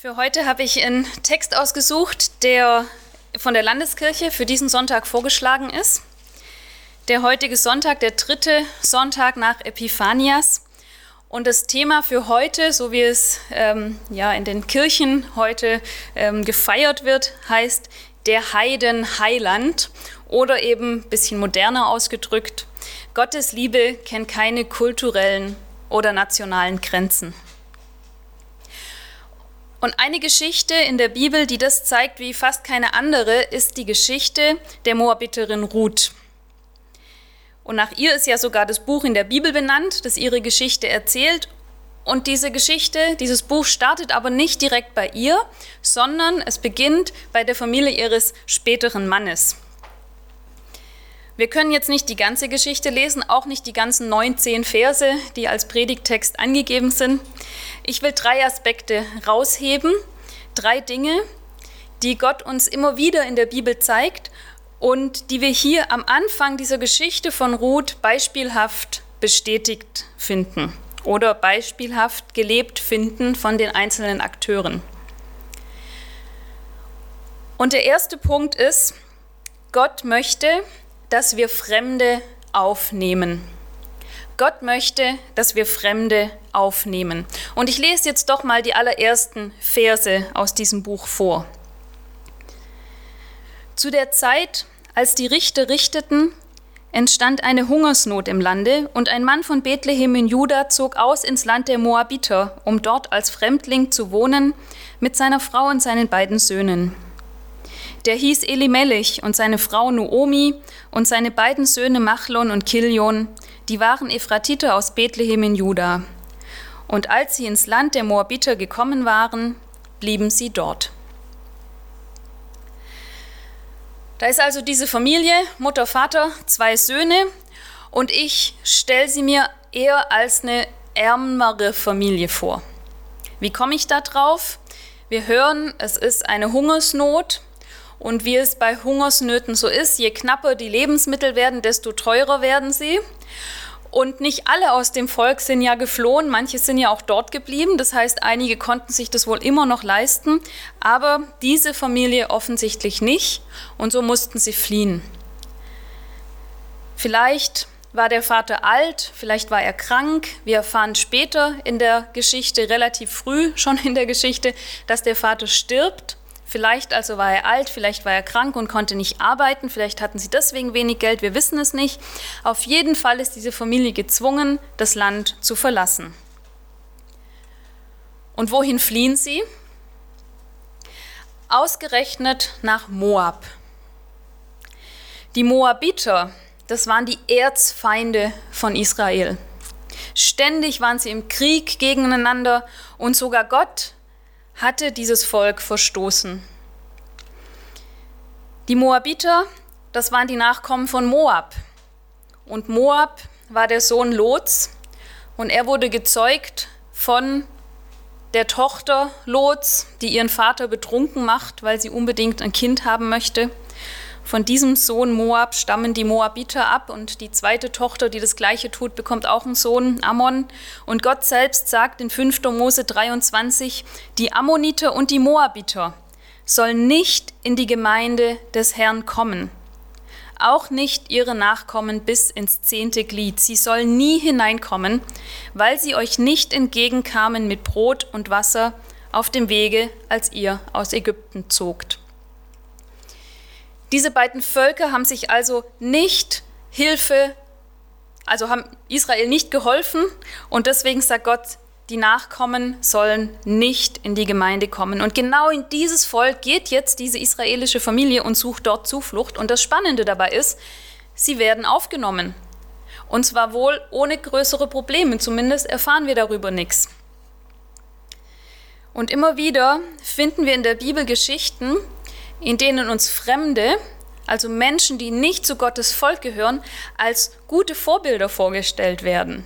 Für heute habe ich einen Text ausgesucht, der von der Landeskirche für diesen Sonntag vorgeschlagen ist. Der heutige Sonntag, der dritte Sonntag nach Epiphanias. Und das Thema für heute, so wie es ähm, ja in den Kirchen heute ähm, gefeiert wird, heißt der Heiden Heiland oder eben ein bisschen moderner ausgedrückt, Gottes Liebe kennt keine kulturellen oder nationalen Grenzen. Und eine Geschichte in der Bibel, die das zeigt wie fast keine andere, ist die Geschichte der Moabiterin Ruth. Und nach ihr ist ja sogar das Buch in der Bibel benannt, das ihre Geschichte erzählt. Und diese Geschichte, dieses Buch startet aber nicht direkt bei ihr, sondern es beginnt bei der Familie ihres späteren Mannes. Wir können jetzt nicht die ganze Geschichte lesen, auch nicht die ganzen 19 Verse, die als Predigttext angegeben sind. Ich will drei Aspekte rausheben, drei Dinge, die Gott uns immer wieder in der Bibel zeigt und die wir hier am Anfang dieser Geschichte von Ruth beispielhaft bestätigt finden oder beispielhaft gelebt finden von den einzelnen Akteuren. Und der erste Punkt ist, Gott möchte, dass wir Fremde aufnehmen. Gott möchte, dass wir Fremde aufnehmen. Und ich lese jetzt doch mal die allerersten Verse aus diesem Buch vor. Zu der Zeit, als die Richter richteten, entstand eine Hungersnot im Lande, und ein Mann von Bethlehem in Juda zog aus ins Land der Moabiter, um dort als Fremdling zu wohnen, mit seiner Frau und seinen beiden Söhnen. Der hieß Elimelech und seine Frau Noomi und seine beiden Söhne Machlon und Kilion, die waren Ephratiter aus Bethlehem in Juda. Und als sie ins Land der Moabiter gekommen waren, blieben sie dort. Da ist also diese Familie, Mutter, Vater, zwei Söhne und ich stelle sie mir eher als eine ärmere Familie vor. Wie komme ich da drauf? Wir hören, es ist eine Hungersnot und wie es bei Hungersnöten so ist, je knapper die Lebensmittel werden, desto teurer werden sie. Und nicht alle aus dem Volk sind ja geflohen, manche sind ja auch dort geblieben. Das heißt, einige konnten sich das wohl immer noch leisten, aber diese Familie offensichtlich nicht und so mussten sie fliehen. Vielleicht war der Vater alt, vielleicht war er krank. Wir erfahren später in der Geschichte, relativ früh schon in der Geschichte, dass der Vater stirbt. Vielleicht also war er alt, vielleicht war er krank und konnte nicht arbeiten, vielleicht hatten sie deswegen wenig Geld, wir wissen es nicht. Auf jeden Fall ist diese Familie gezwungen, das Land zu verlassen. Und wohin fliehen sie? Ausgerechnet nach Moab. Die Moabiter, das waren die Erzfeinde von Israel. Ständig waren sie im Krieg gegeneinander und sogar Gott hatte dieses Volk verstoßen. Die Moabiter, das waren die Nachkommen von Moab. Und Moab war der Sohn Lots und er wurde gezeugt von der Tochter Lots, die ihren Vater betrunken macht, weil sie unbedingt ein Kind haben möchte. Von diesem Sohn Moab stammen die Moabiter ab und die zweite Tochter, die das gleiche tut, bekommt auch einen Sohn, Ammon. Und Gott selbst sagt in 5. Mose 23, die Ammoniter und die Moabiter sollen nicht in die Gemeinde des Herrn kommen. Auch nicht ihre Nachkommen bis ins zehnte Glied. Sie sollen nie hineinkommen, weil sie euch nicht entgegenkamen mit Brot und Wasser auf dem Wege, als ihr aus Ägypten zogt. Diese beiden Völker haben sich also nicht Hilfe, also haben Israel nicht geholfen und deswegen sagt Gott, die Nachkommen sollen nicht in die Gemeinde kommen. Und genau in dieses Volk geht jetzt diese israelische Familie und sucht dort Zuflucht. Und das Spannende dabei ist, sie werden aufgenommen. Und zwar wohl ohne größere Probleme, zumindest erfahren wir darüber nichts. Und immer wieder finden wir in der Bibel Geschichten, in denen uns Fremde, also Menschen, die nicht zu Gottes Volk gehören, als gute Vorbilder vorgestellt werden.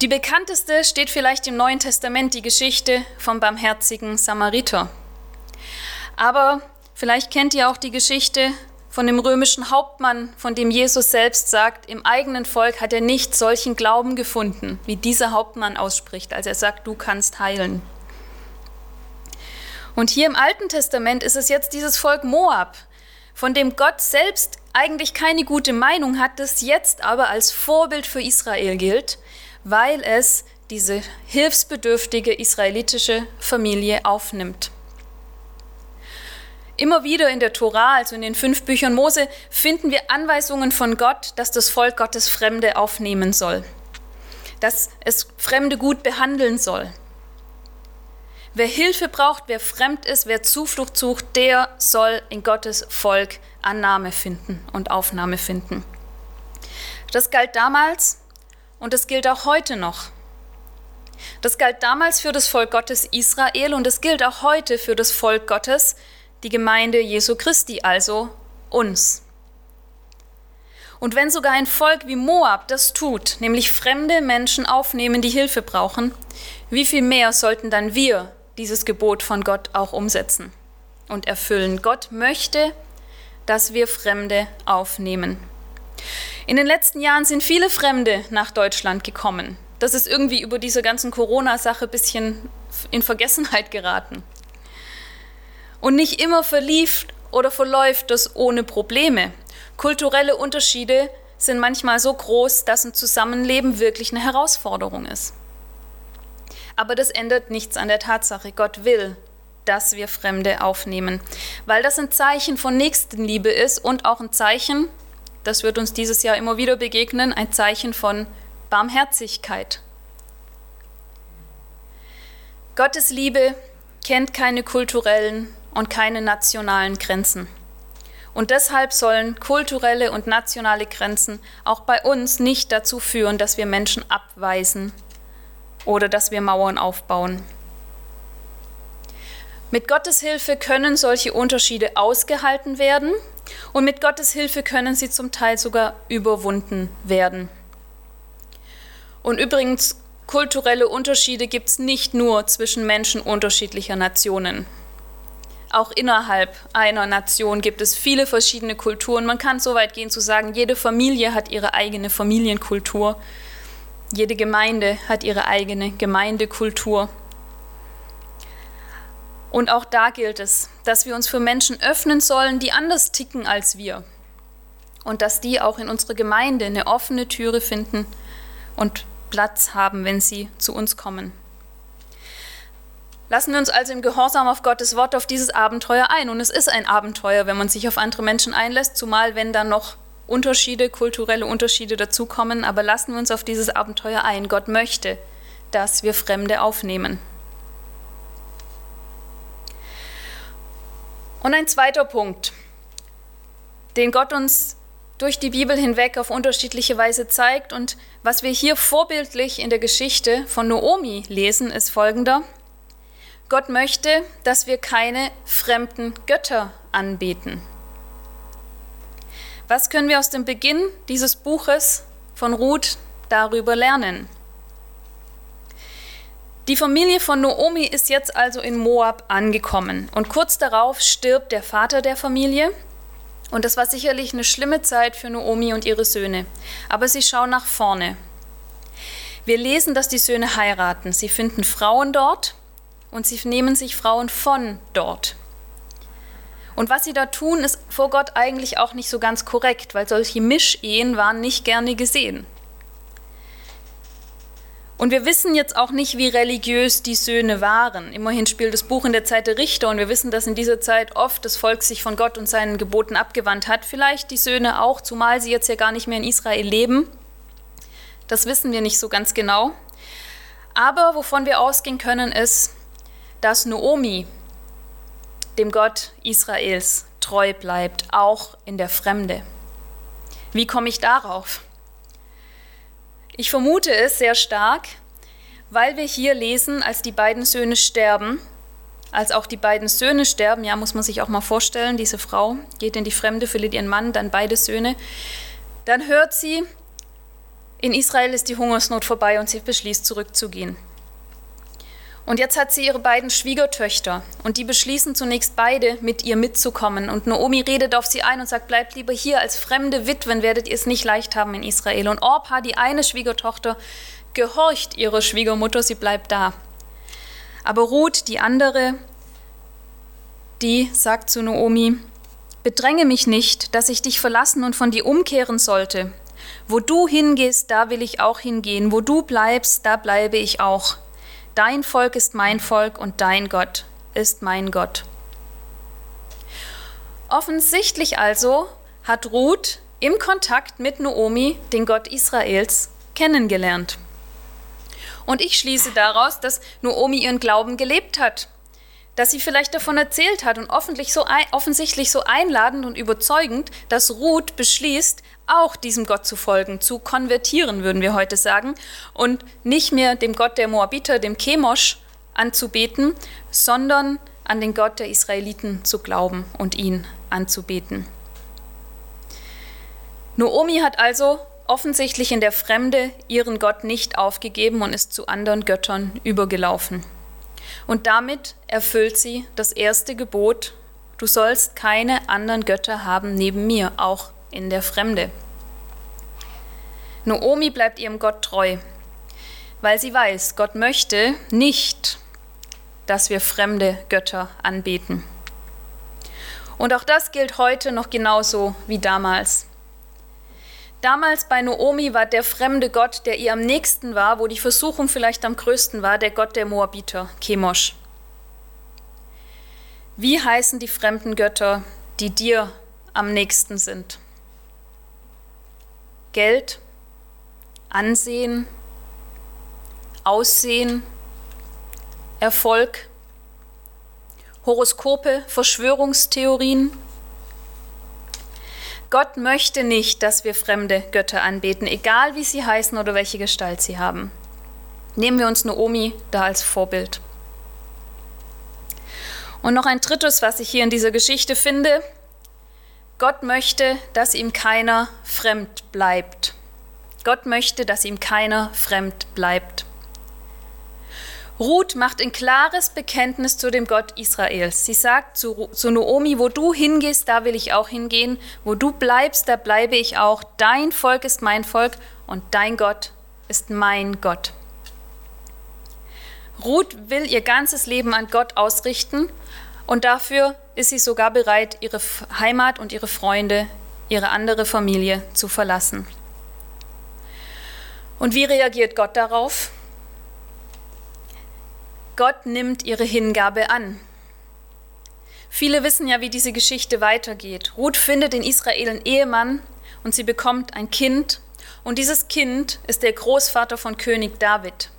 Die bekannteste steht vielleicht im Neuen Testament, die Geschichte vom barmherzigen Samariter. Aber vielleicht kennt ihr auch die Geschichte von dem römischen Hauptmann, von dem Jesus selbst sagt, im eigenen Volk hat er nicht solchen Glauben gefunden, wie dieser Hauptmann ausspricht, als er sagt, du kannst heilen. Und hier im Alten Testament ist es jetzt dieses Volk Moab, von dem Gott selbst eigentlich keine gute Meinung hat, das jetzt aber als Vorbild für Israel gilt, weil es diese hilfsbedürftige israelitische Familie aufnimmt. Immer wieder in der Tora, also in den fünf Büchern Mose, finden wir Anweisungen von Gott, dass das Volk Gottes Fremde aufnehmen soll, dass es Fremde gut behandeln soll. Wer Hilfe braucht, wer fremd ist, wer Zuflucht sucht, der soll in Gottes Volk Annahme finden und Aufnahme finden. Das galt damals und das gilt auch heute noch. Das galt damals für das Volk Gottes Israel und es gilt auch heute für das Volk Gottes, die Gemeinde Jesu Christi, also uns. Und wenn sogar ein Volk wie Moab das tut, nämlich fremde Menschen aufnehmen, die Hilfe brauchen, wie viel mehr sollten dann wir dieses Gebot von Gott auch umsetzen und erfüllen. Gott möchte, dass wir Fremde aufnehmen. In den letzten Jahren sind viele Fremde nach Deutschland gekommen. Das ist irgendwie über diese ganzen Corona-Sache ein bisschen in Vergessenheit geraten. Und nicht immer verlief oder verläuft das ohne Probleme. Kulturelle Unterschiede sind manchmal so groß, dass ein Zusammenleben wirklich eine Herausforderung ist. Aber das ändert nichts an der Tatsache, Gott will, dass wir Fremde aufnehmen, weil das ein Zeichen von Nächstenliebe ist und auch ein Zeichen, das wird uns dieses Jahr immer wieder begegnen, ein Zeichen von Barmherzigkeit. Gottes Liebe kennt keine kulturellen und keine nationalen Grenzen. Und deshalb sollen kulturelle und nationale Grenzen auch bei uns nicht dazu führen, dass wir Menschen abweisen oder dass wir Mauern aufbauen. Mit Gottes Hilfe können solche Unterschiede ausgehalten werden und mit Gottes Hilfe können sie zum Teil sogar überwunden werden. Und übrigens, kulturelle Unterschiede gibt es nicht nur zwischen Menschen unterschiedlicher Nationen. Auch innerhalb einer Nation gibt es viele verschiedene Kulturen. Man kann so weit gehen zu sagen, jede Familie hat ihre eigene Familienkultur. Jede Gemeinde hat ihre eigene Gemeindekultur. Und auch da gilt es, dass wir uns für Menschen öffnen sollen, die anders ticken als wir. Und dass die auch in unserer Gemeinde eine offene Türe finden und Platz haben, wenn sie zu uns kommen. Lassen wir uns also im Gehorsam auf Gottes Wort auf dieses Abenteuer ein. Und es ist ein Abenteuer, wenn man sich auf andere Menschen einlässt, zumal wenn dann noch Unterschiede, kulturelle Unterschiede dazukommen, aber lassen wir uns auf dieses Abenteuer ein. Gott möchte, dass wir Fremde aufnehmen. Und ein zweiter Punkt, den Gott uns durch die Bibel hinweg auf unterschiedliche Weise zeigt und was wir hier vorbildlich in der Geschichte von Noomi lesen, ist folgender. Gott möchte, dass wir keine fremden Götter anbeten. Was können wir aus dem Beginn dieses Buches von Ruth darüber lernen? Die Familie von Noomi ist jetzt also in Moab angekommen und kurz darauf stirbt der Vater der Familie. Und das war sicherlich eine schlimme Zeit für Noomi und ihre Söhne. Aber sie schauen nach vorne. Wir lesen, dass die Söhne heiraten. Sie finden Frauen dort und sie nehmen sich Frauen von dort. Und was sie da tun, ist vor Gott eigentlich auch nicht so ganz korrekt, weil solche Mischehen waren nicht gerne gesehen. Und wir wissen jetzt auch nicht, wie religiös die Söhne waren. Immerhin spielt das Buch in der Zeit der Richter und wir wissen, dass in dieser Zeit oft das Volk sich von Gott und seinen Geboten abgewandt hat. Vielleicht die Söhne auch, zumal sie jetzt ja gar nicht mehr in Israel leben. Das wissen wir nicht so ganz genau. Aber wovon wir ausgehen können, ist, dass Noomi dem Gott Israels treu bleibt, auch in der Fremde. Wie komme ich darauf? Ich vermute es sehr stark, weil wir hier lesen, als die beiden Söhne sterben, als auch die beiden Söhne sterben, ja, muss man sich auch mal vorstellen, diese Frau geht in die Fremde, verliert ihren Mann, dann beide Söhne, dann hört sie, in Israel ist die Hungersnot vorbei und sie beschließt zurückzugehen. Und jetzt hat sie ihre beiden Schwiegertöchter und die beschließen zunächst beide, mit ihr mitzukommen. Und Naomi redet auf sie ein und sagt, bleibt lieber hier, als fremde Witwen werdet ihr es nicht leicht haben in Israel. Und Orpa, die eine Schwiegertochter, gehorcht ihrer Schwiegermutter, sie bleibt da. Aber Ruth, die andere, die sagt zu Naomi, Bedränge mich nicht, dass ich dich verlassen und von dir umkehren sollte. Wo du hingehst, da will ich auch hingehen. Wo du bleibst, da bleibe ich auch. Dein Volk ist mein Volk und dein Gott ist mein Gott. Offensichtlich also hat Ruth im Kontakt mit Naomi den Gott Israels kennengelernt. Und ich schließe daraus, dass Naomi ihren Glauben gelebt hat dass sie vielleicht davon erzählt hat und so, offensichtlich so einladend und überzeugend, dass Ruth beschließt, auch diesem Gott zu folgen, zu konvertieren, würden wir heute sagen, und nicht mehr dem Gott der Moabiter, dem Chemosh, anzubeten, sondern an den Gott der Israeliten zu glauben und ihn anzubeten. Noomi hat also offensichtlich in der Fremde ihren Gott nicht aufgegeben und ist zu anderen Göttern übergelaufen. Und damit erfüllt sie das erste Gebot, du sollst keine anderen Götter haben neben mir, auch in der Fremde. Noomi bleibt ihrem Gott treu, weil sie weiß, Gott möchte nicht, dass wir fremde Götter anbeten. Und auch das gilt heute noch genauso wie damals. Damals bei Noomi war der fremde Gott, der ihr am nächsten war, wo die Versuchung vielleicht am größten war, der Gott der Moabiter, Chemosh. Wie heißen die fremden Götter, die dir am nächsten sind? Geld, Ansehen, Aussehen, Erfolg, Horoskope, Verschwörungstheorien, Gott möchte nicht, dass wir fremde Götter anbeten, egal wie sie heißen oder welche Gestalt sie haben. Nehmen wir uns Naomi da als Vorbild. Und noch ein drittes, was ich hier in dieser Geschichte finde. Gott möchte, dass ihm keiner fremd bleibt. Gott möchte, dass ihm keiner fremd bleibt. Ruth macht ein klares Bekenntnis zu dem Gott Israels. Sie sagt zu, zu Noomi, wo du hingehst, da will ich auch hingehen. Wo du bleibst, da bleibe ich auch. Dein Volk ist mein Volk und dein Gott ist mein Gott. Ruth will ihr ganzes Leben an Gott ausrichten und dafür ist sie sogar bereit, ihre Heimat und ihre Freunde, ihre andere Familie zu verlassen. Und wie reagiert Gott darauf? Gott nimmt ihre Hingabe an. Viele wissen ja, wie diese Geschichte weitergeht. Ruth findet in Israel einen Ehemann und sie bekommt ein Kind und dieses Kind ist der Großvater von König David.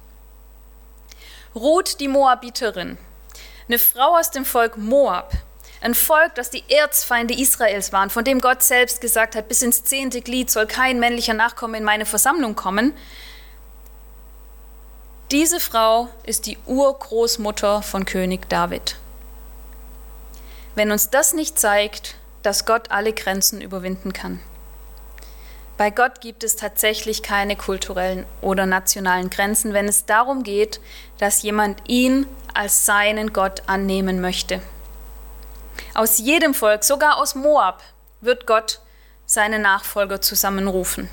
Ruth, die Moabiterin, eine Frau aus dem Volk Moab, ein Volk, das die Erzfeinde Israels waren, von dem Gott selbst gesagt hat, bis ins zehnte Glied soll kein männlicher Nachkomme in meine Versammlung kommen, diese Frau ist die Urgroßmutter von König David. Wenn uns das nicht zeigt, dass Gott alle Grenzen überwinden kann. Bei Gott gibt es tatsächlich keine kulturellen oder nationalen Grenzen, wenn es darum geht, dass jemand ihn als seinen Gott annehmen möchte. Aus jedem Volk, sogar aus Moab, wird Gott seine Nachfolger zusammenrufen.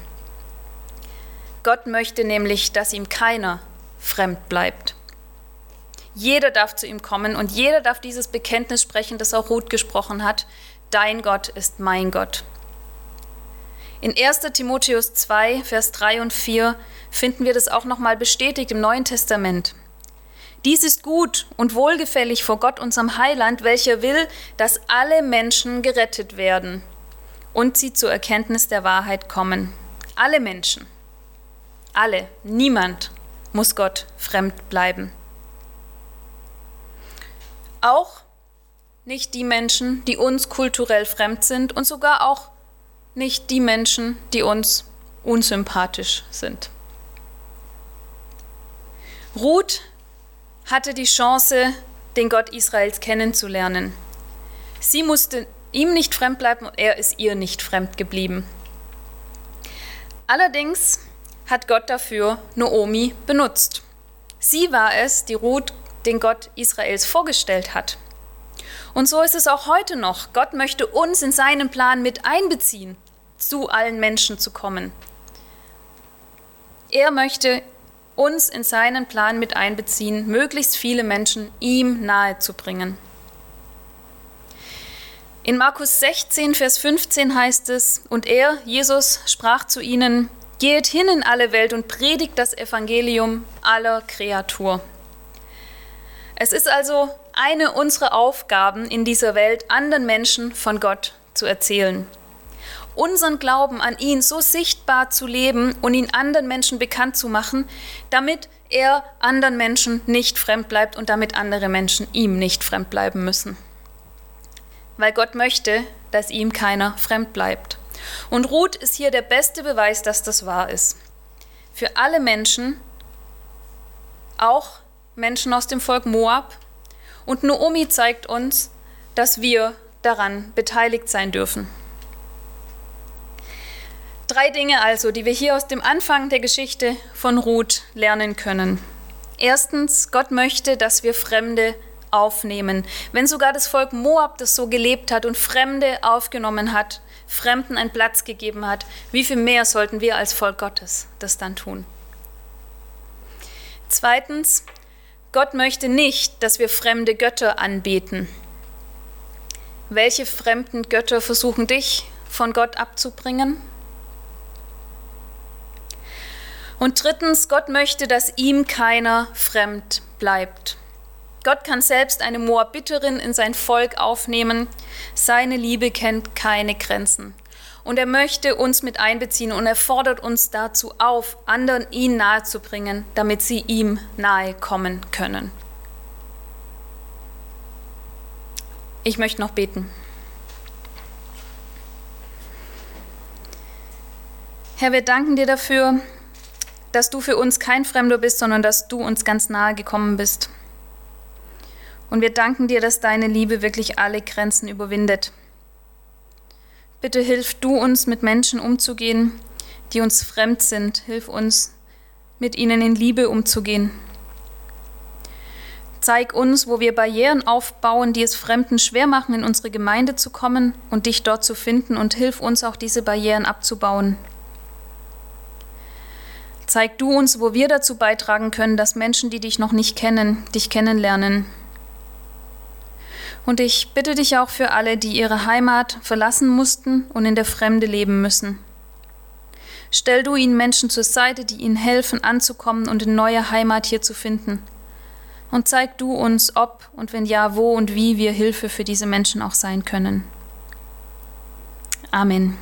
Gott möchte nämlich, dass ihm keiner fremd bleibt. Jeder darf zu ihm kommen und jeder darf dieses Bekenntnis sprechen, das auch Ruth gesprochen hat. Dein Gott ist mein Gott. In 1 Timotheus 2, Vers 3 und 4 finden wir das auch nochmal bestätigt im Neuen Testament. Dies ist gut und wohlgefällig vor Gott, unserem Heiland, welcher will, dass alle Menschen gerettet werden und sie zur Erkenntnis der Wahrheit kommen. Alle Menschen. Alle. Niemand muss Gott fremd bleiben. Auch nicht die Menschen, die uns kulturell fremd sind und sogar auch nicht die Menschen, die uns unsympathisch sind. Ruth hatte die Chance, den Gott Israels kennenzulernen. Sie musste ihm nicht fremd bleiben und er ist ihr nicht fremd geblieben. Allerdings hat Gott dafür Noomi benutzt. Sie war es, die Ruth den Gott Israels vorgestellt hat. Und so ist es auch heute noch. Gott möchte uns in seinen Plan mit einbeziehen, zu allen Menschen zu kommen. Er möchte uns in seinen Plan mit einbeziehen, möglichst viele Menschen ihm nahe zu bringen. In Markus 16, Vers 15 heißt es, und er, Jesus, sprach zu ihnen, Geht hin in alle Welt und predigt das Evangelium aller Kreatur. Es ist also eine unserer Aufgaben in dieser Welt, anderen Menschen von Gott zu erzählen. Unseren Glauben an ihn so sichtbar zu leben und ihn anderen Menschen bekannt zu machen, damit er anderen Menschen nicht fremd bleibt und damit andere Menschen ihm nicht fremd bleiben müssen. Weil Gott möchte, dass ihm keiner fremd bleibt. Und Ruth ist hier der beste Beweis, dass das wahr ist. Für alle Menschen, auch Menschen aus dem Volk Moab. Und Noomi zeigt uns, dass wir daran beteiligt sein dürfen. Drei Dinge also, die wir hier aus dem Anfang der Geschichte von Ruth lernen können. Erstens, Gott möchte, dass wir Fremde aufnehmen. Wenn sogar das Volk Moab das so gelebt hat und Fremde aufgenommen hat, Fremden einen Platz gegeben hat, wie viel mehr sollten wir als Volk Gottes das dann tun? Zweitens, Gott möchte nicht, dass wir fremde Götter anbeten. Welche fremden Götter versuchen dich von Gott abzubringen? Und drittens, Gott möchte, dass ihm keiner fremd bleibt. Gott kann selbst eine Moabiterin in sein Volk aufnehmen. Seine Liebe kennt keine Grenzen. Und er möchte uns mit einbeziehen und er fordert uns dazu auf, anderen ihn nahezubringen, damit sie ihm nahe kommen können. Ich möchte noch beten. Herr, wir danken dir dafür, dass du für uns kein Fremder bist, sondern dass du uns ganz nahe gekommen bist. Und wir danken dir, dass deine Liebe wirklich alle Grenzen überwindet. Bitte hilf du uns, mit Menschen umzugehen, die uns fremd sind. Hilf uns, mit ihnen in Liebe umzugehen. Zeig uns, wo wir Barrieren aufbauen, die es Fremden schwer machen, in unsere Gemeinde zu kommen und dich dort zu finden, und hilf uns auch, diese Barrieren abzubauen. Zeig du uns, wo wir dazu beitragen können, dass Menschen, die dich noch nicht kennen, dich kennenlernen. Und ich bitte dich auch für alle, die ihre Heimat verlassen mussten und in der Fremde leben müssen. Stell du ihnen Menschen zur Seite, die ihnen helfen, anzukommen und eine neue Heimat hier zu finden. Und zeig du uns, ob und wenn ja, wo und wie wir Hilfe für diese Menschen auch sein können. Amen.